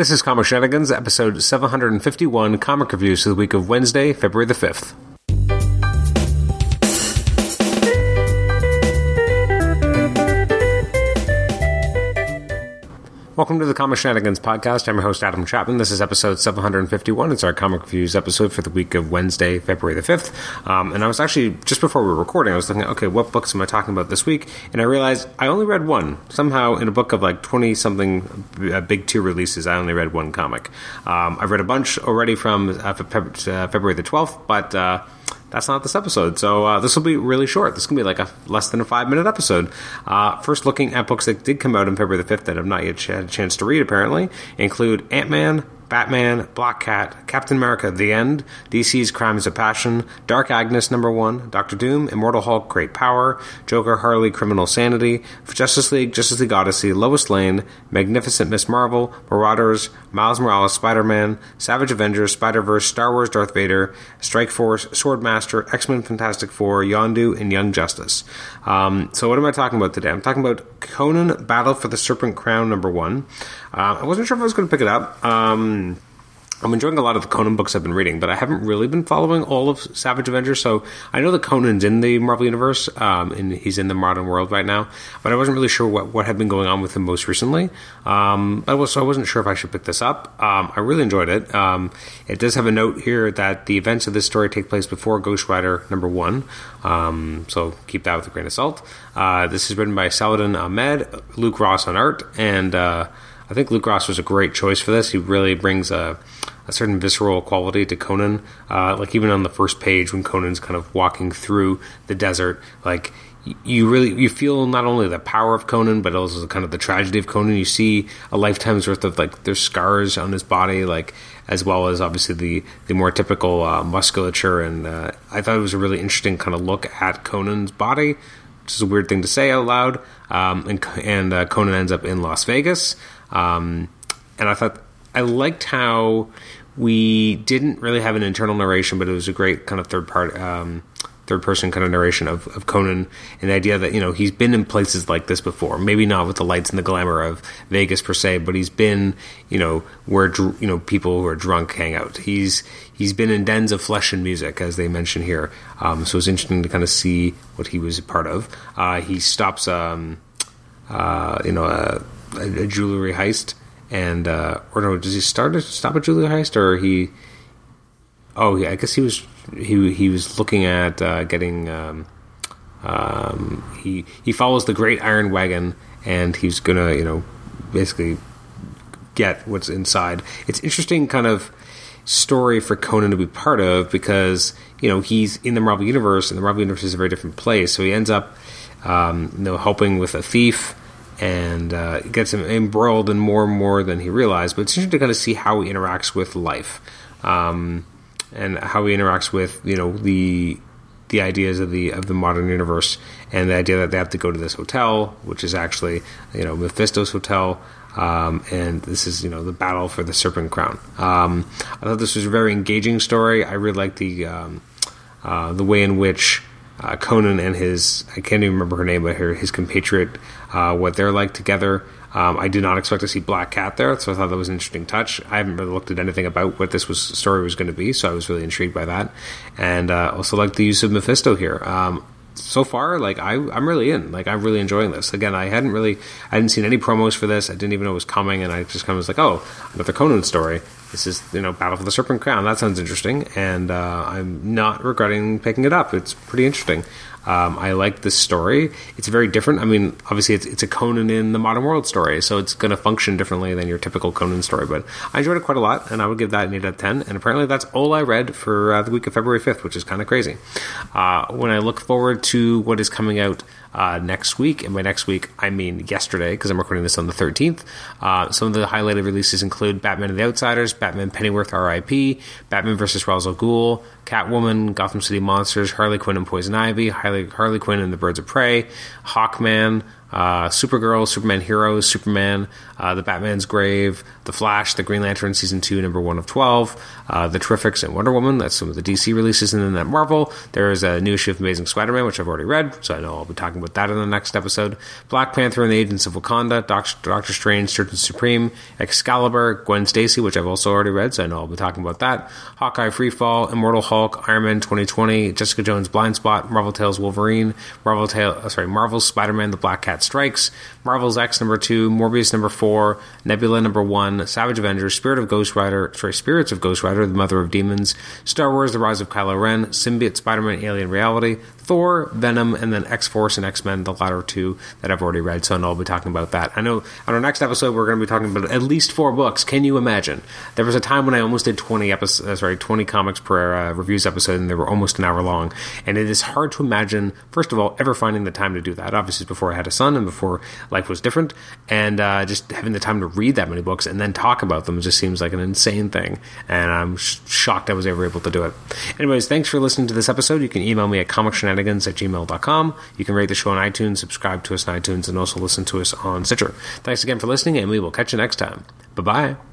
This is Comic Shenanigans, episode 751, comic reviews for the week of Wednesday, February the 5th. Welcome to the Comic Shenanigans podcast. I'm your host, Adam Chapman. This is episode 751. It's our comic reviews episode for the week of Wednesday, February the 5th. Um, and I was actually, just before we were recording, I was looking, okay, what books am I talking about this week? And I realized I only read one. Somehow, in a book of like 20 something uh, big two releases, I only read one comic. Um, I've read a bunch already from uh, February the 12th, but. Uh, that's not this episode. So uh, this will be really short. This can be like a less than a five minute episode. Uh, first, looking at books that did come out on February the 5th that I've not yet had a chance to read, apparently, include Ant Man, Batman, Black Cat, Captain America: The End, DC's Crimes of Passion, Dark Agnes Number One, Doctor Doom, Immortal Hulk: Great Power, Joker: Harley: Criminal Sanity, Justice League: Justice League Odyssey, Lois Lane, Magnificent Miss Marvel, Marauders, Miles Morales: Spider Man, Savage Avengers, Spider Verse, Star Wars: Darth Vader, Strike Force, Swordmaster, X Men: Fantastic Four, Yondu, and Young Justice. Um, so what am I talking about today? I'm talking about Conan: Battle for the Serpent Crown Number One. Uh, I wasn't sure if I was going to pick it up. Um, I'm enjoying a lot of the Conan books I've been reading, but I haven't really been following all of Savage Avengers. So I know that Conan's in the Marvel Universe, um, and he's in the modern world right now, but I wasn't really sure what, what had been going on with him most recently. Um, so I wasn't sure if I should pick this up. Um, I really enjoyed it. Um, it does have a note here that the events of this story take place before Ghost Rider number one, um, so keep that with a grain of salt. Uh, this is written by Saladin Ahmed, Luke Ross on art, and uh, I think Luke Ross was a great choice for this. He really brings a, a certain visceral quality to Conan. Uh, like even on the first page when Conan's kind of walking through the desert, like you really you feel not only the power of Conan but also the kind of the tragedy of Conan. You see a lifetime's worth of like there's scars on his body, like as well as obviously the the more typical uh, musculature. And uh, I thought it was a really interesting kind of look at Conan's body. Which is a weird thing to say out loud. Um, and and uh, Conan ends up in Las Vegas. Um, and I thought I liked how we didn't really have an internal narration, but it was a great kind of third part, um, third person kind of narration of, of Conan, and the idea that you know he's been in places like this before. Maybe not with the lights and the glamour of Vegas per se, but he's been you know where you know people who are drunk hang out. He's he's been in dens of flesh and music, as they mention here. Um, so it's interesting to kind of see what he was a part of. Uh, he stops, um, uh, you know. a, a jewelry heist and uh, or no, does he start to stop a jewelry heist, or he? Oh, yeah, I guess he was he he was looking at uh, getting. Um, um, he he follows the Great Iron Wagon, and he's gonna you know basically get what's inside. It's interesting, kind of story for Conan to be part of because you know he's in the Marvel universe, and the Marvel universe is a very different place. So he ends up um, you know helping with a thief and uh, gets him embroiled in more and more than he realized. But it's interesting to kind of see how he interacts with life, um, and how he interacts with you know the the ideas of the of the modern universe, and the idea that they have to go to this hotel, which is actually you know Mephisto's hotel. Um, and this is, you know, the battle for the Serpent Crown. Um, I thought this was a very engaging story. I really liked the um, uh, the way in which uh, Conan and his I can't even remember her name, but her his compatriot, uh, what they're like together. Um, I did not expect to see Black Cat there, so I thought that was an interesting touch. I haven't really looked at anything about what this was story was going to be, so I was really intrigued by that, and uh, also like the use of Mephisto here. Um, so far, like I, I'm really in. Like I'm really enjoying this. Again, I hadn't really, I hadn't seen any promos for this. I didn't even know it was coming, and I just kind of was like, oh, another Conan story. This is, you know, Battle for the Serpent Crown. That sounds interesting, and uh, I'm not regretting picking it up. It's pretty interesting. Um, I like this story. It's very different. I mean, obviously, it's, it's a Conan in the modern world story, so it's going to function differently than your typical Conan story. But I enjoyed it quite a lot, and I would give that an 8 out of 10. And apparently, that's all I read for uh, the week of February 5th, which is kind of crazy. Uh, when I look forward to what is coming out uh, next week. And by next week, I mean yesterday, because I'm recording this on the 13th. Uh, some of the highlighted releases include Batman and the Outsiders, Batman Pennyworth R.I.P., Batman vs. Ra's al Ghul, Catwoman, Gotham City Monsters, Harley Quinn and Poison Ivy, Harley, Harley Quinn and the Birds of Prey, Hawkman, uh, Supergirl, Superman Heroes, Superman, uh, The Batman's Grave, The Flash, The Green Lantern Season 2, number 1 of 12, uh, The Terrifics, and Wonder Woman. That's some of the DC releases. And then that Marvel, there is a new issue of Amazing Spider Man, which I've already read, so I know I'll be talking about that in the next episode. Black Panther and the Agents of Wakanda, Doctor, Doctor Strange, Surgeon Supreme, Excalibur, Gwen Stacy, which I've also already read, so I know I'll be talking about that. Hawkeye Freefall, Immortal Hulk, Iron Man 2020, Jessica Jones Blind Spot, Marvel Tales Wolverine, Marvel Tale, uh, sorry, Marvel's Spider Man The Black Cat Strikes, Marvel's X number two, Morbius number four, Nebula number one, Savage Avengers, Spirit of Ghost Rider, sorry, Spirits of Ghost Rider, The Mother of Demons, Star Wars The Rise of Kylo Ren, Symbiote Spider Man Alien Reality, Thor, Venom, and then X Force and X Men, the latter two that I've already read, so I'll be talking about that. I know on our next episode we're going to be talking about at least four books. Can you imagine? There was a time when I almost did 20 episodes, uh, sorry, 20 comics per uh, reviews episode, and they were almost an hour long. And it is hard to imagine, first of all, ever finding the time to do that. Obviously, before I had a son and before life was different, and uh, just having the time to read that many books and then talk about them just seems like an insane thing. And I'm sh- shocked I was ever able to do it. Anyways, thanks for listening to this episode. You can email me at comicshenanigans at gmail.com. You can rate the show on iTunes, subscribe to us on iTunes, and also listen to us on Stitcher. Thanks again for listening, and we will catch you next time. Bye bye.